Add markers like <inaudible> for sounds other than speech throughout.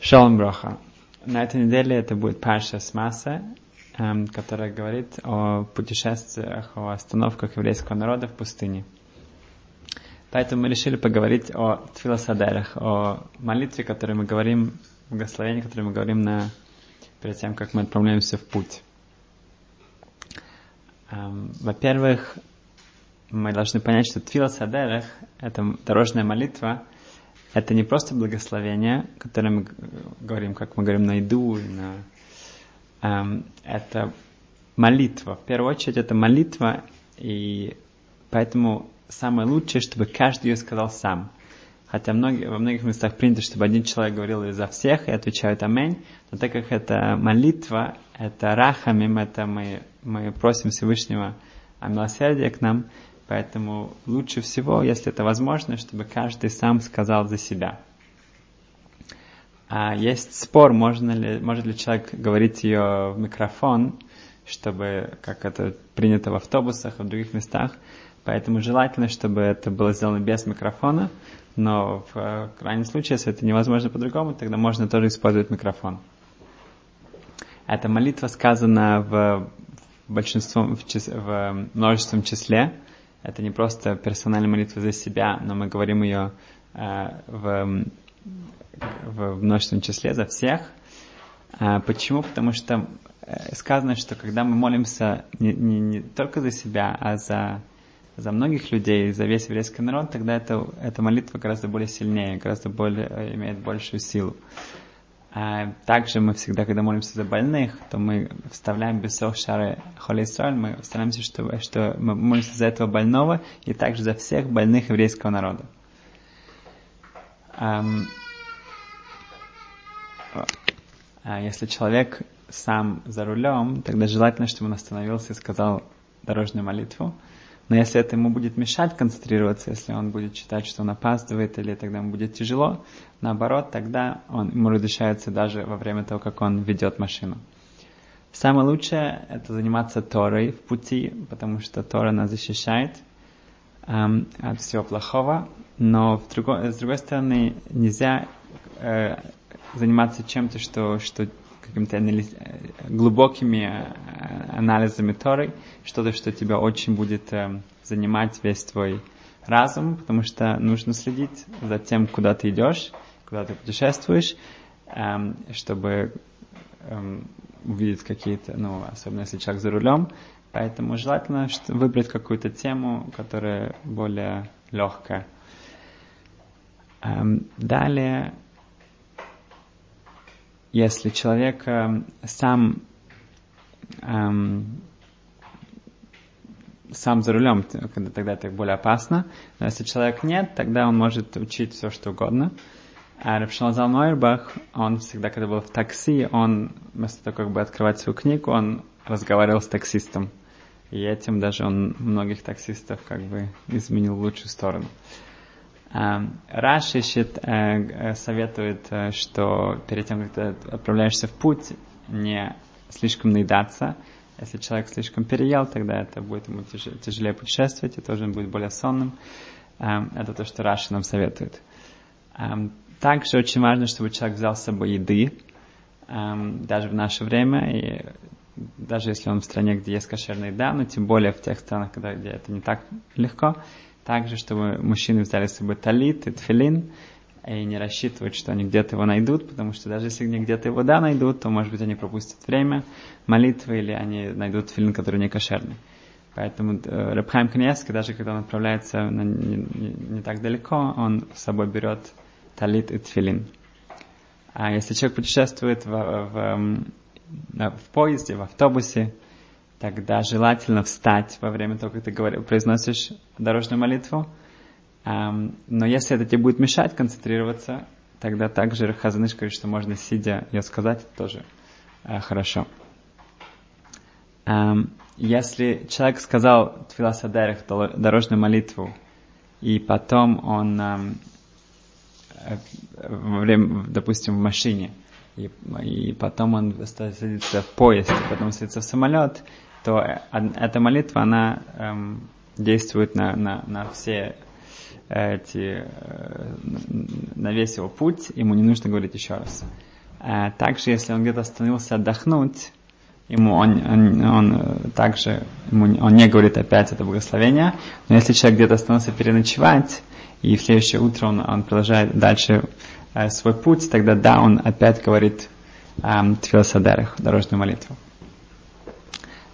Шалом Броха. На этой неделе это будет Парша с Маса, эм, которая говорит о путешествиях, о остановках еврейского народа в пустыне. Поэтому мы решили поговорить о Тфилосадерах, о молитве, которую мы говорим, благословении, которое мы говорим на, перед тем, как мы отправляемся в путь. Эм, во-первых, мы должны понять, что Тфилосадерах — это дорожная молитва — это не просто благословение, которое мы говорим, как мы говорим на еду, на, эм, это молитва. В первую очередь это молитва, и поэтому самое лучшее, чтобы каждый ее сказал сам. Хотя многие, во многих местах принято, чтобы один человек говорил за всех и отвечают аминь, но так как это молитва, это рахамим, это мы, мы просим Всевышнего о милосердии к нам, Поэтому лучше всего, если это возможно, чтобы каждый сам сказал за себя. А есть спор, можно ли, может ли человек говорить ее в микрофон, чтобы, как это принято в автобусах и в других местах. Поэтому желательно, чтобы это было сделано без микрофона, но в э, крайнем случае, если это невозможно по-другому, тогда можно тоже использовать микрофон. Эта молитва сказана в большинством, в, в множественном числе, это не просто персональная молитва за себя, но мы говорим ее э, в, в множественном числе за всех. А, почему? Потому что э, сказано, что когда мы молимся не, не, не только за себя, а за, за многих людей, за весь еврейский народ, тогда это, эта молитва гораздо более сильнее, гораздо более, э, имеет большую силу. А также мы всегда, когда молимся за больных, то мы вставляем бесох шары холесоль, мы стараемся, что, что мы молимся за этого больного и также за всех больных еврейского народа. А если человек сам за рулем, тогда желательно, чтобы он остановился и сказал дорожную молитву. Но если это ему будет мешать концентрироваться, если он будет считать, что он опаздывает, или тогда ему будет тяжело, наоборот, тогда он, ему разрешается даже во время того, как он ведет машину. Самое лучшее – это заниматься Торой в пути, потому что Тора нас защищает эм, от всего плохого, но в другой, с другой стороны нельзя э, заниматься чем-то, что, что какими-то анализ... глубокими э, анализами Торы, что-то, что тебя очень будет э, занимать весь твой разум, потому что нужно следить за тем, куда ты идешь, куда ты путешествуешь, эм, чтобы эм, увидеть какие-то, ну, особенно если человек за рулем, поэтому желательно выбрать какую-то тему, которая более легкая. Эм, далее если человек э, сам эм, сам за рулем, когда тогда это более опасно. Но если человек нет, тогда он может учить все, что угодно. А Рапшалзал Нойрбах, он всегда, когда был в такси, он вместо того, как бы открывать свою книгу, он разговаривал с таксистом. И этим даже он многих таксистов как бы изменил в лучшую сторону. Эм, Раши э, советует, э, что перед тем, как ты отправляешься в путь, не слишком наедаться. Если человек слишком переел, тогда это будет ему тяжелее путешествовать, и тоже он будет более сонным. Эм, это то, что Раши нам советует. Эм, также очень важно, чтобы человек взял с собой еды, даже в наше время, и даже если он в стране, где есть кошерная еда, но тем более в тех странах, где это не так легко, также, чтобы мужчины взяли с собой талит и тфилин, и не рассчитывать, что они где-то его найдут, потому что даже если они где-то его да найдут, то, может быть, они пропустят время молитвы или они найдут тфилин, который не кошерный. Поэтому э, Рабхайм Каневский, даже когда он отправляется на, не, не, не так далеко, он с собой берет талит и тфилин. А если человек путешествует в, в, в, в поезде, в автобусе, тогда желательно встать во время того, как ты говоришь, произносишь дорожную молитву. Но если это тебе будет мешать концентрироваться, тогда также Хазаныш говорит, что можно сидя ее сказать, тоже э, хорошо. Если человек сказал Твиласадерах, дорожную молитву, и потом он э, во время, допустим, в машине, и, и потом он садится в поезд, и потом садится в самолет, то э, эта молитва, она эм, действует на, на, на все эти, на весь его путь, ему не нужно говорить еще раз. Также, если он где-то остановился отдохнуть, ему он, он, он также ему, он не говорит опять это благословение, но если человек где-то остановился переночевать, и в следующее утро он, он продолжает дальше э, свой путь, тогда да, он опять говорит э, Твилсадерах, дорожную молитву.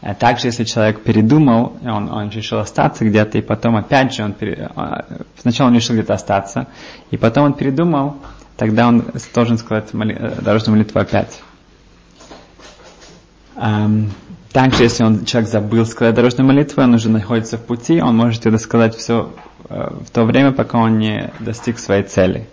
А также, если человек передумал, он, он решил остаться где-то, и потом опять же он пере... Э, сначала он решил где-то остаться, и потом он передумал, тогда он должен сказать моли... Э, дорожную молитву опять. Также, если он, человек забыл сказать дорожную молитву, он уже находится в пути, он может это сказать все uh, в то время, пока он не достиг своей цели.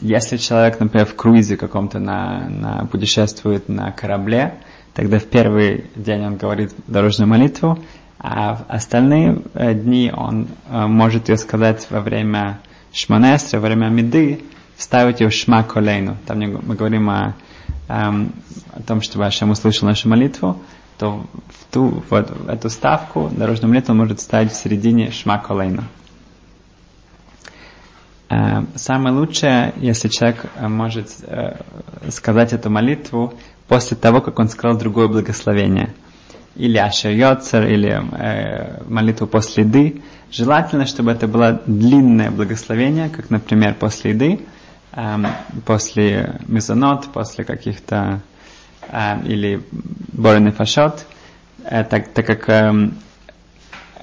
Если человек, например, в круизе каком-то на, на, путешествует на корабле, тогда в первый день он говорит дорожную молитву, а в остальные э, дни он э, может ее сказать во время шманестра, во время меды, вставить ее в шма колейну. Там мы говорим о, эм, о том, чтобы Ашем услышал нашу молитву, то в, ту, вот, в эту ставку дорожную молитву он может ставить в середине шма колейну. Э, самое лучшее, если человек э, может э, сказать эту молитву после того, как он сказал другое благословение. Или Ашер Йоцер, или молитву после еды. Желательно, чтобы это было длинное благословение, как, например, после еды, э, после мезонот, после каких-то э, или борный фашот, э, так, так как э,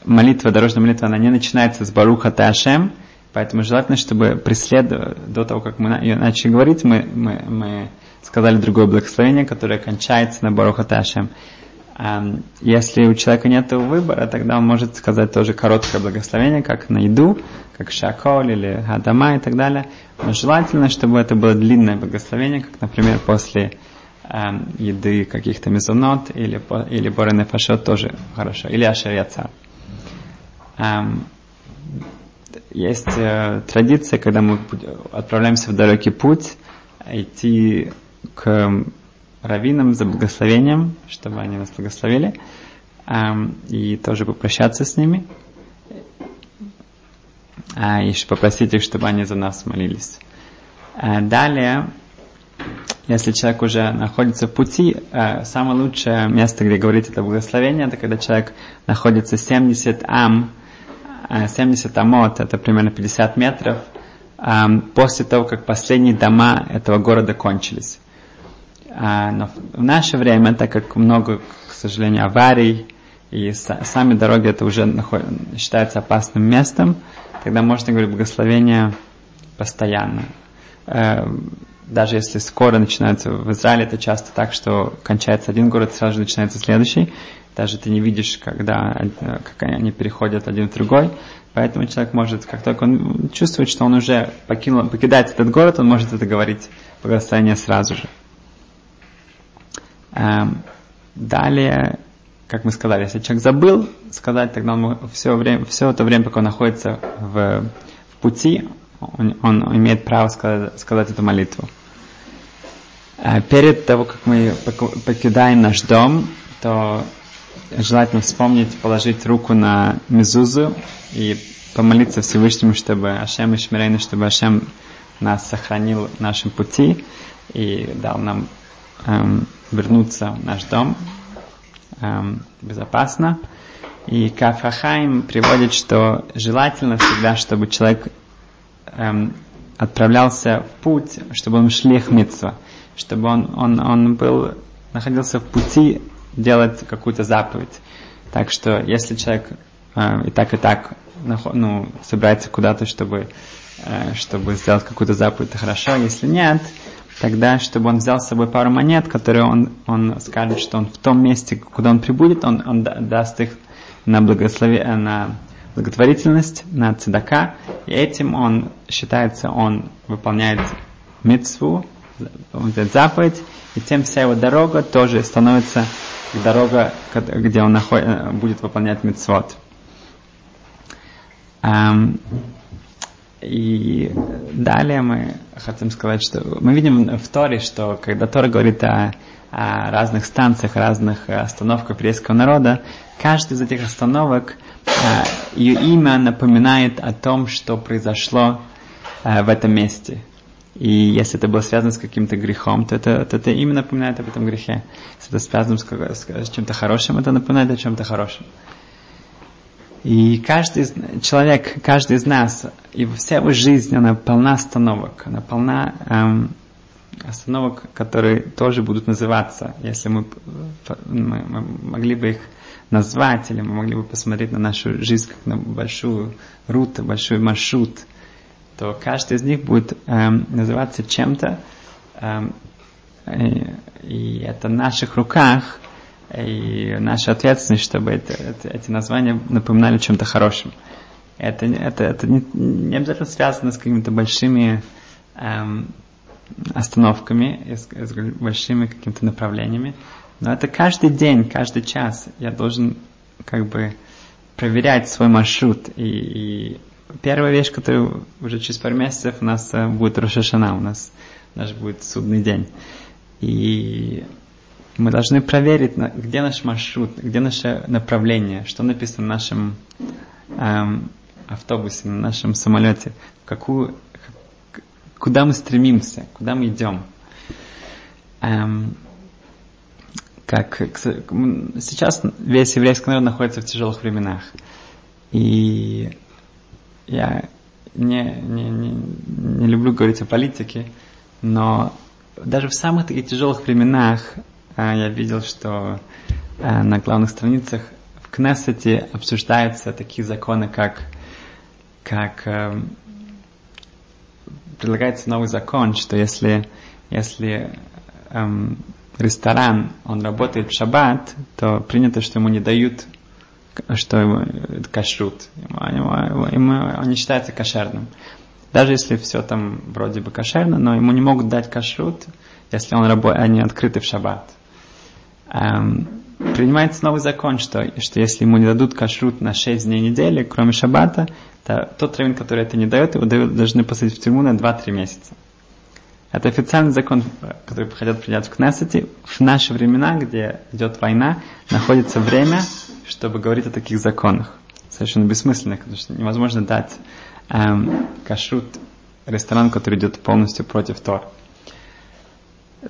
молитва, дорожная молитва, она не начинается с Баруха Ташем, Поэтому желательно, чтобы преследовать, до того, как мы начали говорить, мы, мы, мы сказали другое благословение, которое кончается на Барухаташем. Если у человека нет выбора, тогда он может сказать тоже короткое благословение, как на еду, как шаколь или хадама и так далее. Но желательно, чтобы это было длинное благословение, как, например, после эм, еды каких-то мезонот или, или борены фашот тоже хорошо, или ашер эм, есть э, традиция, когда мы отправляемся в далекий путь, идти к раввинам за благословением, чтобы они нас благословили, э, и тоже попрощаться с ними, и попросить их, чтобы они за нас молились. Э, далее, если человек уже находится в пути, э, самое лучшее место, где говорить это благословение, это когда человек находится 70 ам 70 амот, это примерно 50 метров, после того, как последние дома этого города кончились. А, но в наше время, так как много, к сожалению, аварий, и сами дороги это уже считается опасным местом, тогда можно говорить благословение постоянно. Э, даже если скоро начинается в Израиле, это часто так, что кончается один город, сразу же начинается следующий даже ты не видишь, когда, как они переходят один в другой. Поэтому человек может, как только он чувствует, что он уже покинул, покидает этот город, он может это говорить благословение сразу же. Эм, далее, как мы сказали, если человек забыл сказать, тогда он все, время, все это время, пока он находится в, в пути, он, он имеет право сказать, сказать эту молитву. Э, перед того, как мы покидаем наш дом, то желательно вспомнить, положить руку на мезузу и помолиться Всевышнему, чтобы Ашем и Шмирейну, чтобы Ашем нас сохранил в нашем пути и дал нам эм, вернуться в наш дом эм, безопасно. И Кафахайм приводит, что желательно всегда, чтобы человек эм, отправлялся в путь, чтобы он шлих митцва, чтобы он, он, он был, находился в пути делать какую-то заповедь. Так что если человек э, и так и так ну, собирается куда-то, чтобы, э, чтобы сделать какую-то заповедь, это хорошо. Если нет, тогда, чтобы он взял с собой пару монет, которые он, он скажет, что он в том месте, куда он прибудет, он, он даст их на, благослови... Э, на благотворительность, на цедака, и этим он считается, он выполняет митцву, он заповедь, и тем вся его дорога тоже становится дорога, где он наход... Э, будет выполнять мецвод. Эм, и далее мы хотим сказать, что мы видим в Торе, что когда Тора говорит о, о разных станциях, разных остановках еврейского народа, каждая из этих остановок, ее имя напоминает о том, что произошло в этом месте. И если это было связано с каким-то грехом, то это, то это именно напоминает об этом грехе. Если это связано с, с, чем-то хорошим, это напоминает о чем-то хорошем. И каждый из, человек, каждый из нас, и вся его жизнь, она полна остановок, она полна эм, остановок, которые тоже будут называться, если мы, мы, мы могли бы их назвать, или мы могли бы посмотреть на нашу жизнь как на большую руту, большой маршрут – то каждый из них будет эм, называться чем-то, эм, и, и это в наших руках, и наша ответственность, чтобы это, это, эти названия напоминали чем-то хорошим. Это, это, это не, не обязательно связано с какими-то большими эм, остановками, с, с большими какими-то направлениями, но это каждый день, каждый час я должен как бы проверять свой маршрут и, и первая вещь, которая уже через пару месяцев у нас э, будет Рошашана, у нас наш будет судный день. И мы должны проверить, где наш маршрут, где наше направление, что написано в нашем эм, автобусе, на нашем самолете, какую, куда мы стремимся, куда мы идем. Эм, как сейчас весь еврейский народ находится в тяжелых временах. И я не, не, не, не люблю говорить о политике, но даже в самых таких тяжелых временах а, я видел, что а, на главных страницах в Кнессете обсуждаются такие законы, как, как а, предлагается новый закон, что если, если эм, ресторан, он работает в шаббат, то принято, что ему не дают что кашрут. Ему, ему, не считается кошерным. Даже если все там вроде бы кошерно, но ему не могут дать кашрут, если он работает, они открыты в шаббат. Эм, принимается новый закон, что, что если ему не дадут кашрут на 6 дней недели, кроме шаббата, то тот раввин, который это не дает, его должны посадить в тюрьму на 2-3 месяца. Это официальный закон, который хотят принять в Кнессете. В наши времена, где идет война, находится время, чтобы говорить о таких законах. Совершенно бессмысленно, потому что невозможно дать эм, кашрут ресторан, который идет полностью против Тор.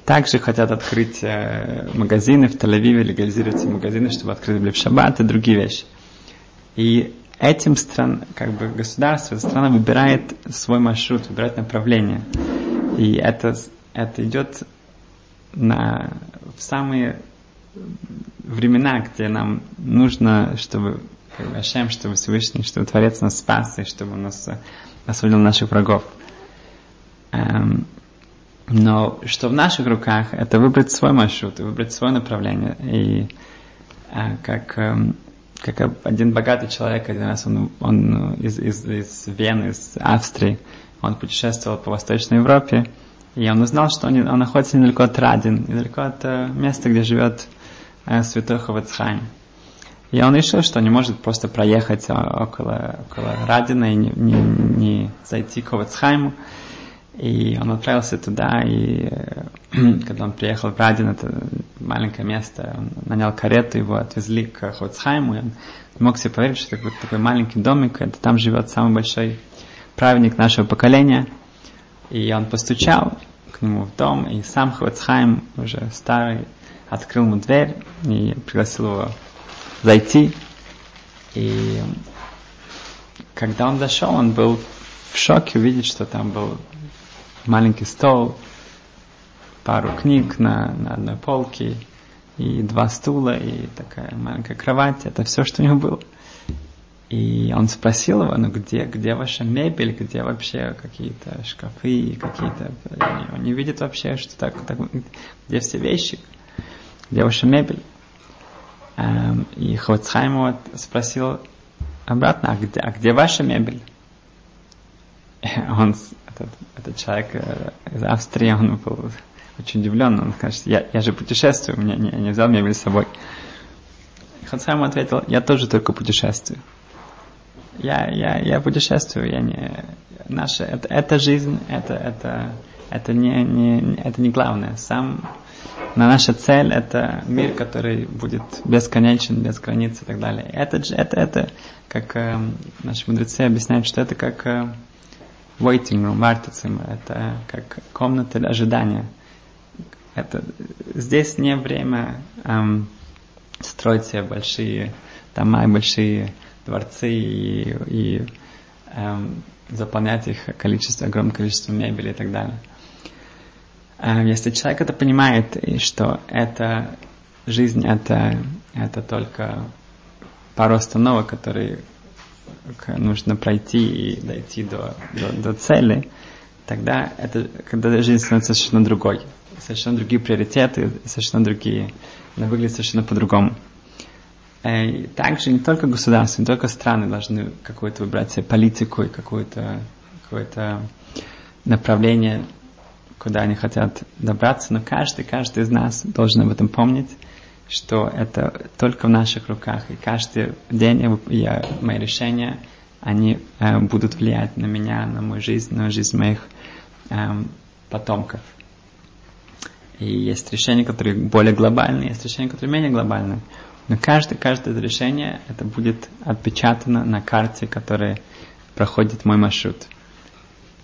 Также хотят открыть э, магазины в Тель-Авиве, легализировать магазины, чтобы открыть в шаббат и другие вещи. И этим стран, как бы государство, страна выбирает свой маршрут, выбирает направление. И это, это идет на, в самые времена, где нам нужно, чтобы Ашем, чтобы Всевышний, чтобы Творец нас спас, и чтобы он нас э, освободил наших врагов. Эм, но что в наших руках, это выбрать свой маршрут, выбрать свое направление. И э, как, э, как один богатый человек, один раз он, он из, из, из Вены, из Австрии, он путешествовал по Восточной Европе, и он узнал, что он, он находится недалеко от Радин, недалеко от э, места, где живет святой Ховецхайм. И он решил, что не может просто проехать а, около, около Радина и не, не, не зайти к Ховецхайму. И он отправился туда, и э, <clears throat> когда он приехал в Радин, это маленькое место, он нанял карету, его отвезли к Хоцхайму, и он мог себе поверить, что такой, такой маленький домик, это там живет самый большой праведник нашего поколения. И он постучал к нему в дом, и сам Хоцхайм, уже старый, открыл ему дверь и пригласил его зайти. И когда он зашел, он был в шоке увидеть, что там был маленький стол, пару книг на, на одной полке, и два стула, и такая маленькая кровать. Это все, что у него было. И он спросил его, ну где, где ваша мебель, где вообще какие-то шкафы, какие-то... Он не видит вообще, что так, так где все вещи. Где ваша мебель? Эм, и Хоцхайм вот спросил обратно, а где, а где ваша мебель? Он, этот, этот человек э, из Австрии, он был очень удивлен. Он скажет, я, я же путешествую, мне не, не взял мебель с собой. Хоцхайм ответил, я тоже только путешествую. я, я, я путешествую, я не... Наша, это, это жизнь, это, это, это, не, не, это не главное. Сам, на наша цель это мир, который будет бесконечен, без границ и так далее. Это, это, это как э, наши мудрецы объясняют, что это как э, waiting room, вартицим, это как комната ожидания. Это, здесь не время эм, строить себе большие дома и большие дворцы и, и эм, заполнять их количество, огромное количество мебели и так далее. Эм, если человек это понимает, и что это жизнь, это, это только пару остановок, которые нужно пройти и дойти до, до, до цели, тогда это, когда жизнь становится совершенно другой. Совершенно другие приоритеты, совершенно другие, она выглядит совершенно по-другому. Э, также не только государства, не только страны должны какую-то выбрать себе политику и какое-то какое направление, куда они хотят добраться, но каждый, каждый из нас должен об этом помнить, что это только в наших руках, и каждый день я, мои решения, они э, будут влиять на меня, на мою жизнь, на жизнь моих э, потомков. И есть решения, которые более глобальные, есть решения, которые менее глобальные. Но каждое, каждое решение это будет отпечатано на карте, которая проходит мой маршрут.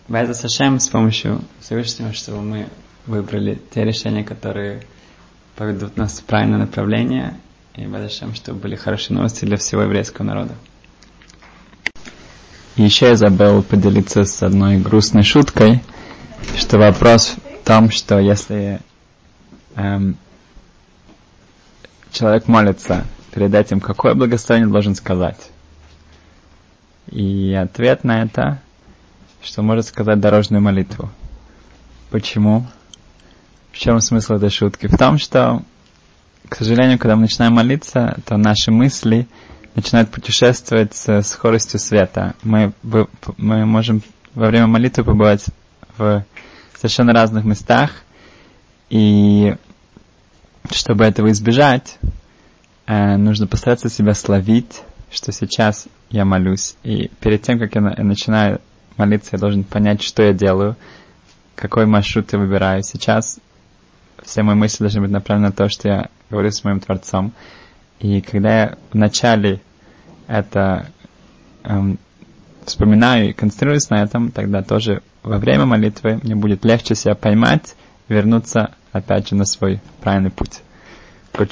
Байза Сашем с помощью Всевышнего, чтобы мы выбрали те решения, которые поведут нас в правильное направление, и Байза Сашем, чтобы были хорошие новости для всего еврейского народа. Еще я забыл поделиться с одной грустной шуткой, что вопрос в том, что если эм, человек молится перед этим, какое благословение должен сказать? И ответ на это, что может сказать дорожную молитву. Почему? В чем смысл этой шутки? В том, что, к сожалению, когда мы начинаем молиться, то наши мысли начинают путешествовать с скоростью света. Мы, мы можем во время молитвы побывать в совершенно разных местах, и чтобы этого избежать, э, нужно постараться себя словить, что сейчас я молюсь. И перед тем, как я, на, я начинаю молиться, я должен понять, что я делаю, какой маршрут я выбираю. Сейчас все мои мысли должны быть направлены на то, что я говорю с моим Творцом. И когда я вначале это эм, вспоминаю и концентрируюсь на этом, тогда тоже во время молитвы мне будет легче себя поймать, вернуться опять же на свой правильный путь. Good